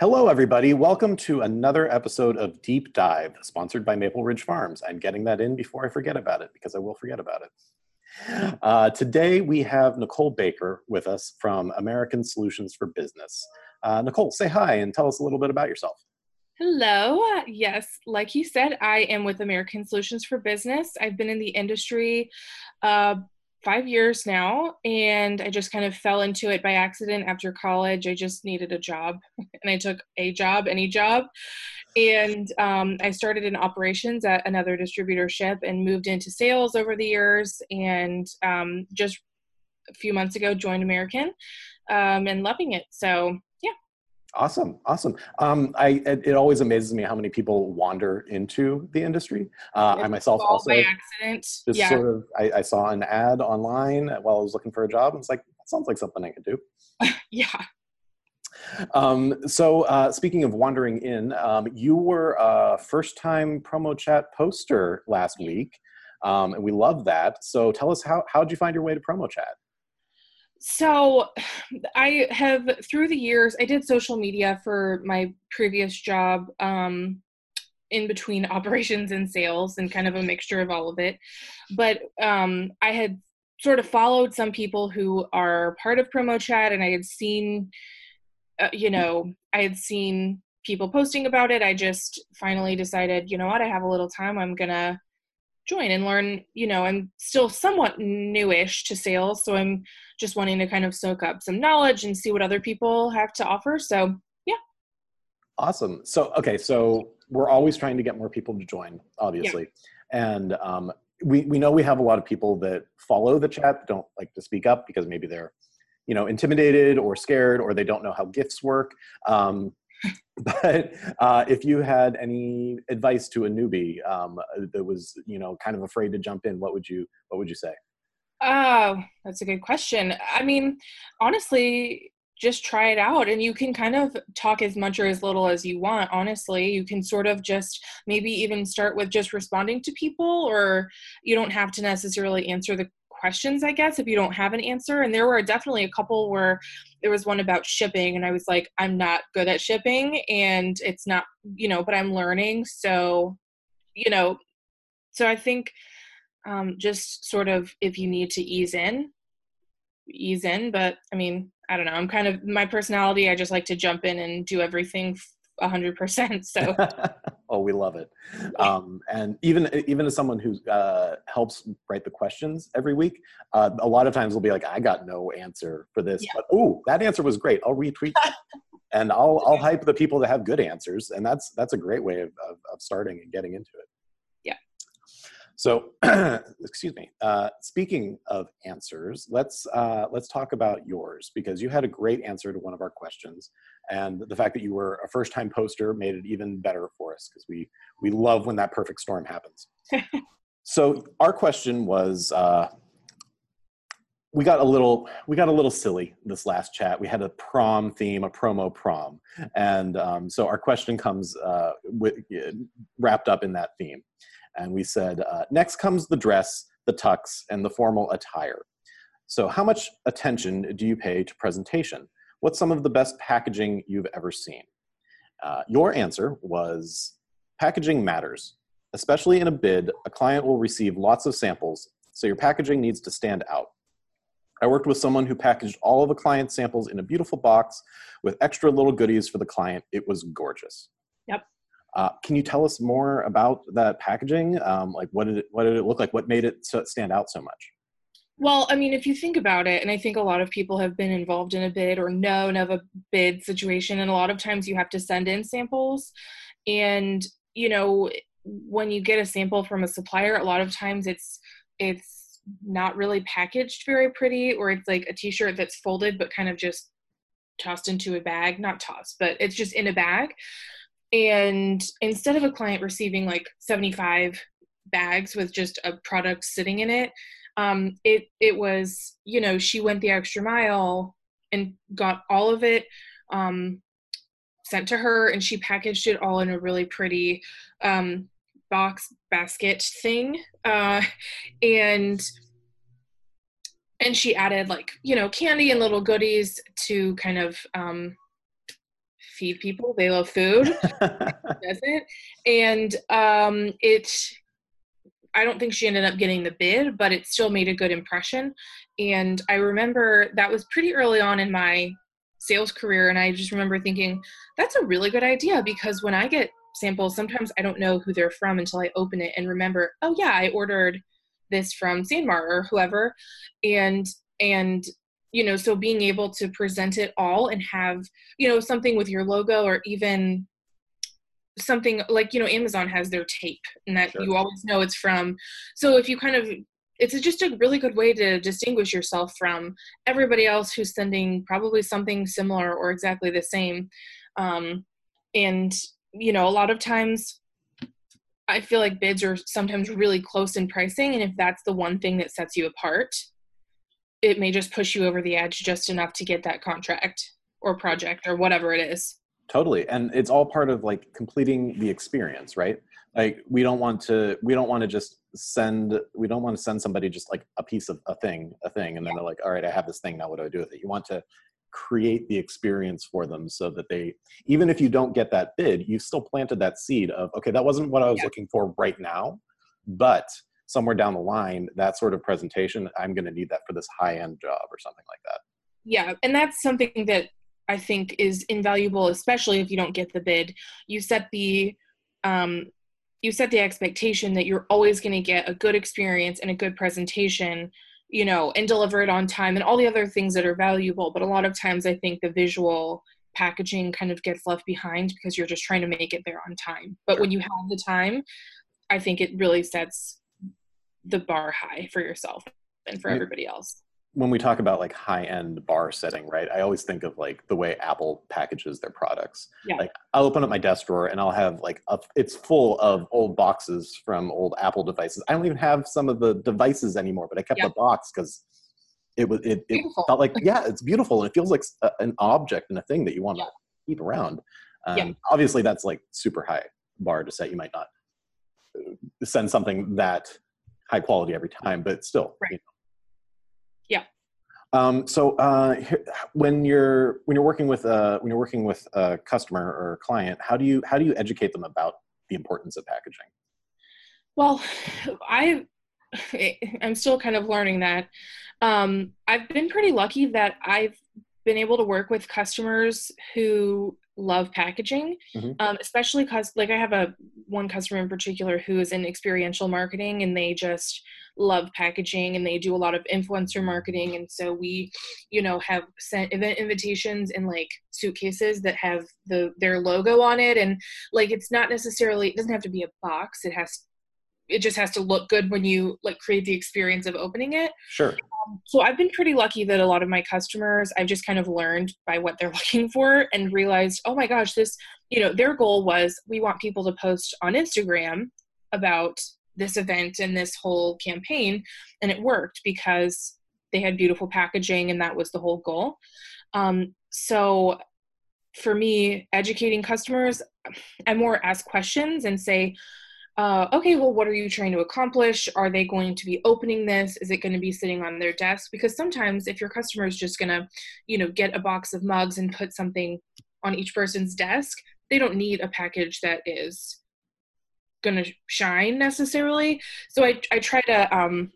Hello, everybody. Welcome to another episode of Deep Dive, sponsored by Maple Ridge Farms. I'm getting that in before I forget about it because I will forget about it. Uh, today, we have Nicole Baker with us from American Solutions for Business. Uh, Nicole, say hi and tell us a little bit about yourself. Hello. Yes, like you said, I am with American Solutions for Business. I've been in the industry uh, five years now, and I just kind of fell into it by accident after college. I just needed a job, and I took a job, any job. And um, I started in operations at another distributorship and moved into sales over the years. And um, just a few months ago, joined American um, and loving it. So Awesome, awesome. Um, I it, it, always amazes me how many people wander into the industry. Uh, I myself also by accident. Just yeah. sort of, I, I, saw an ad online while I was looking for a job, and it's like that sounds like something I could do. yeah. Um, so uh, speaking of wandering in, um, you were a first-time promo chat poster last week, um, and we love that. So tell us how how did you find your way to promo chat? So, I have through the years, I did social media for my previous job um, in between operations and sales and kind of a mixture of all of it. But um, I had sort of followed some people who are part of Promo Chat, and I had seen, uh, you know, I had seen people posting about it. I just finally decided, you know what, I have a little time. I'm to join and learn you know i'm still somewhat newish to sales so i'm just wanting to kind of soak up some knowledge and see what other people have to offer so yeah. Awesome. So okay so we're always trying to get more people to join obviously. Yeah. and um, we, we know we have a lot of people that follow the chat don't like to speak up because maybe they're you know intimidated or scared or they don't know how gifts work. Um, but uh, if you had any advice to a newbie um, that was you know kind of afraid to jump in what would you what would you say? Oh that's a good question. I mean honestly just try it out and you can kind of talk as much or as little as you want honestly. You can sort of just maybe even start with just responding to people or you don't have to necessarily answer the questions, I guess, if you don't have an answer. And there were definitely a couple where there was one about shipping, and I was like, I'm not good at shipping, and it's not, you know, but I'm learning. So, you know, so I think um, just sort of if you need to ease in, ease in. But I mean, I don't know. I'm kind of my personality. I just like to jump in and do everything 100% so oh we love it. Um, and even even as someone who uh, helps write the questions every week uh, a lot of times we'll be like i got no answer for this yeah. but oh that answer was great. I'll retweet. And i'll i'll hype the people that have good answers and that's that's a great way of, of, of starting and getting into it so, excuse me. Uh, speaking of answers, let's uh, let's talk about yours because you had a great answer to one of our questions, and the fact that you were a first-time poster made it even better for us because we we love when that perfect storm happens. so, our question was. Uh, we got a little we got a little silly this last chat we had a prom theme a promo prom and um, so our question comes uh, with, wrapped up in that theme and we said, uh, next comes the dress, the tux, and the formal attire. So, how much attention do you pay to presentation? What's some of the best packaging you've ever seen? Uh, your answer was packaging matters. Especially in a bid, a client will receive lots of samples, so your packaging needs to stand out. I worked with someone who packaged all of the client's samples in a beautiful box with extra little goodies for the client. It was gorgeous. Yep. Uh, can you tell us more about that packaging? Um, like, what did it what did it look like? What made it so, stand out so much? Well, I mean, if you think about it, and I think a lot of people have been involved in a bid or known of a bid situation, and a lot of times you have to send in samples, and you know, when you get a sample from a supplier, a lot of times it's it's not really packaged very pretty, or it's like a T-shirt that's folded but kind of just tossed into a bag, not tossed, but it's just in a bag and instead of a client receiving like 75 bags with just a product sitting in it um, it it was you know she went the extra mile and got all of it um, sent to her and she packaged it all in a really pretty um, box basket thing uh, and and she added like you know candy and little goodies to kind of um, feed people. They love food. doesn't. And um, it, I don't think she ended up getting the bid, but it still made a good impression. And I remember that was pretty early on in my sales career. And I just remember thinking, that's a really good idea because when I get samples, sometimes I don't know who they're from until I open it and remember, oh, yeah, I ordered this from Sanmar or whoever. And, and, you know, so being able to present it all and have, you know, something with your logo or even something like you know amazon has their tape and that sure. you always know it's from so if you kind of it's just a really good way to distinguish yourself from everybody else who's sending probably something similar or exactly the same um, and you know a lot of times i feel like bids are sometimes really close in pricing and if that's the one thing that sets you apart it may just push you over the edge just enough to get that contract or project or whatever it is. Totally. And it's all part of like completing the experience right? Like we don't want to we don't want to just send we don't want to send somebody just like a piece of a thing a thing and then they're like all right i have this thing now what do i do with it? You want to create the experience for them so that they even if you don't get that bid you still planted that seed of okay that wasn't what i was yeah. looking for right now but somewhere down the line that sort of presentation i'm going to need that for this high end job or something like that yeah and that's something that I think is invaluable, especially if you don't get the bid. You set the um, you set the expectation that you're always going to get a good experience and a good presentation, you know, and deliver it on time and all the other things that are valuable. But a lot of times, I think the visual packaging kind of gets left behind because you're just trying to make it there on time. But sure. when you have the time, I think it really sets the bar high for yourself and for everybody else when we talk about like high end bar setting, right? I always think of like the way Apple packages their products. Yeah. Like I'll open up my desk drawer and I'll have like a, it's full of old boxes from old Apple devices. I don't even have some of the devices anymore, but I kept yeah. the box because it was it, it felt like yeah, it's beautiful and it feels like a, an object and a thing that you want yeah. to keep around. Um, yeah. Obviously, that's like super high bar to set. You might not uh, send something that high quality every time, but still, right. you know, um, so uh, when you're when you're working with a uh, when you're working with a customer or a client, how do you how do you educate them about the importance of packaging? Well, I I'm still kind of learning that. Um, I've been pretty lucky that I've been able to work with customers who love packaging, mm-hmm. um, especially because like I have a one customer in particular who is in experiential marketing and they just love packaging and they do a lot of influencer marketing. And so we you know have sent event invitations in like suitcases that have the their logo on it. And like it's not necessarily it doesn't have to be a box. It has it just has to look good when you like create the experience of opening it. Sure um, so i've been pretty lucky that a lot of my customers i've just kind of learned by what they're looking for and realized oh my gosh this you know their goal was we want people to post on instagram about this event and this whole campaign and it worked because they had beautiful packaging and that was the whole goal. Um, so for me educating customers i more ask questions and say uh, okay well what are you trying to accomplish? Are they going to be opening this? Is it going to be sitting on their desk because sometimes if your customer is just going to you know get a box of mugs and put something on each person's desk they don't need a package that is gonna shine necessarily. So i i try to um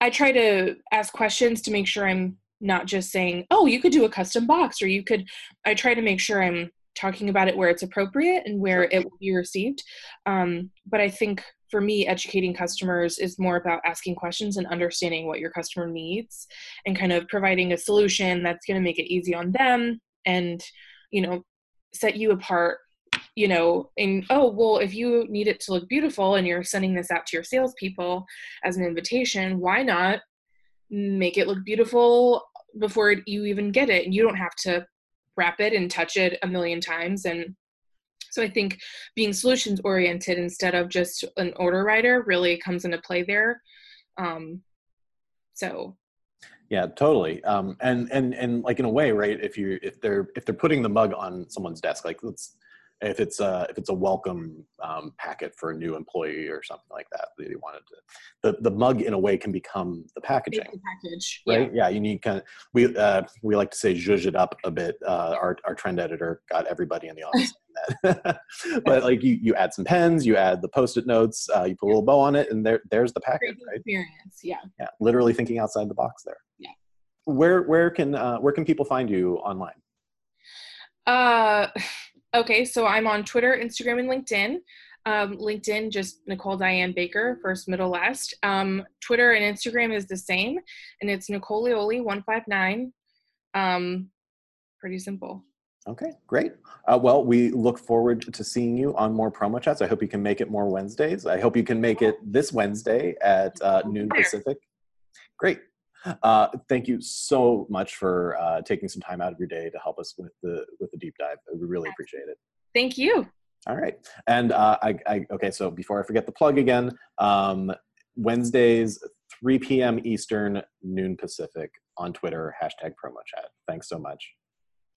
i try to ask questions to make sure i'm not just saying oh you could do a custom box or you could i try to make sure i'm talking about it where it's appropriate and where it will be received um, but i think for me educating customers is more about asking questions and understanding what your customer needs and kind of providing a solution that's going to make it easy on them and you know set you apart you know, and oh, well, if you need it to look beautiful and you're sending this out to your salespeople as an invitation, why not make it look beautiful before you even get it? And you don't have to wrap it and touch it a million times. And so I think being solutions oriented instead of just an order writer really comes into play there. Um, so yeah totally um, and and and like in a way right if you if they're if they're putting the mug on someone's desk like let's if it's a if it's a welcome um, packet for a new employee or something like that they wanted to the, the mug in a way can become the packaging the package right? Yeah, you need kind of we uh, we like to say zhuzh it up a bit. Uh, our, our trend editor got everybody in the office that. But like you you add some pens you add the post-it notes uh, you put a little bow on it and there there's the packet right? experience yeah. Yeah literally thinking outside the box there. Yeah. Where where can uh, where can people find you online? Uh Okay, so I'm on Twitter, Instagram, and LinkedIn. Um, LinkedIn, just Nicole Diane Baker, first, middle, last. Um, Twitter and Instagram is the same, and it's Nicoleoli159. Um, pretty simple. Okay, great. Uh, well, we look forward to seeing you on more promo chats. I hope you can make it more Wednesdays. I hope you can make it this Wednesday at uh, noon Pacific. Great. Uh, thank you so much for uh, taking some time out of your day to help us with the with the deep dive. We really appreciate it. Thank you. All right, and uh, I, I, okay. So before I forget the plug again, um, Wednesdays, 3 p.m. Eastern, noon Pacific on Twitter. Hashtag promo chat. Thanks so much.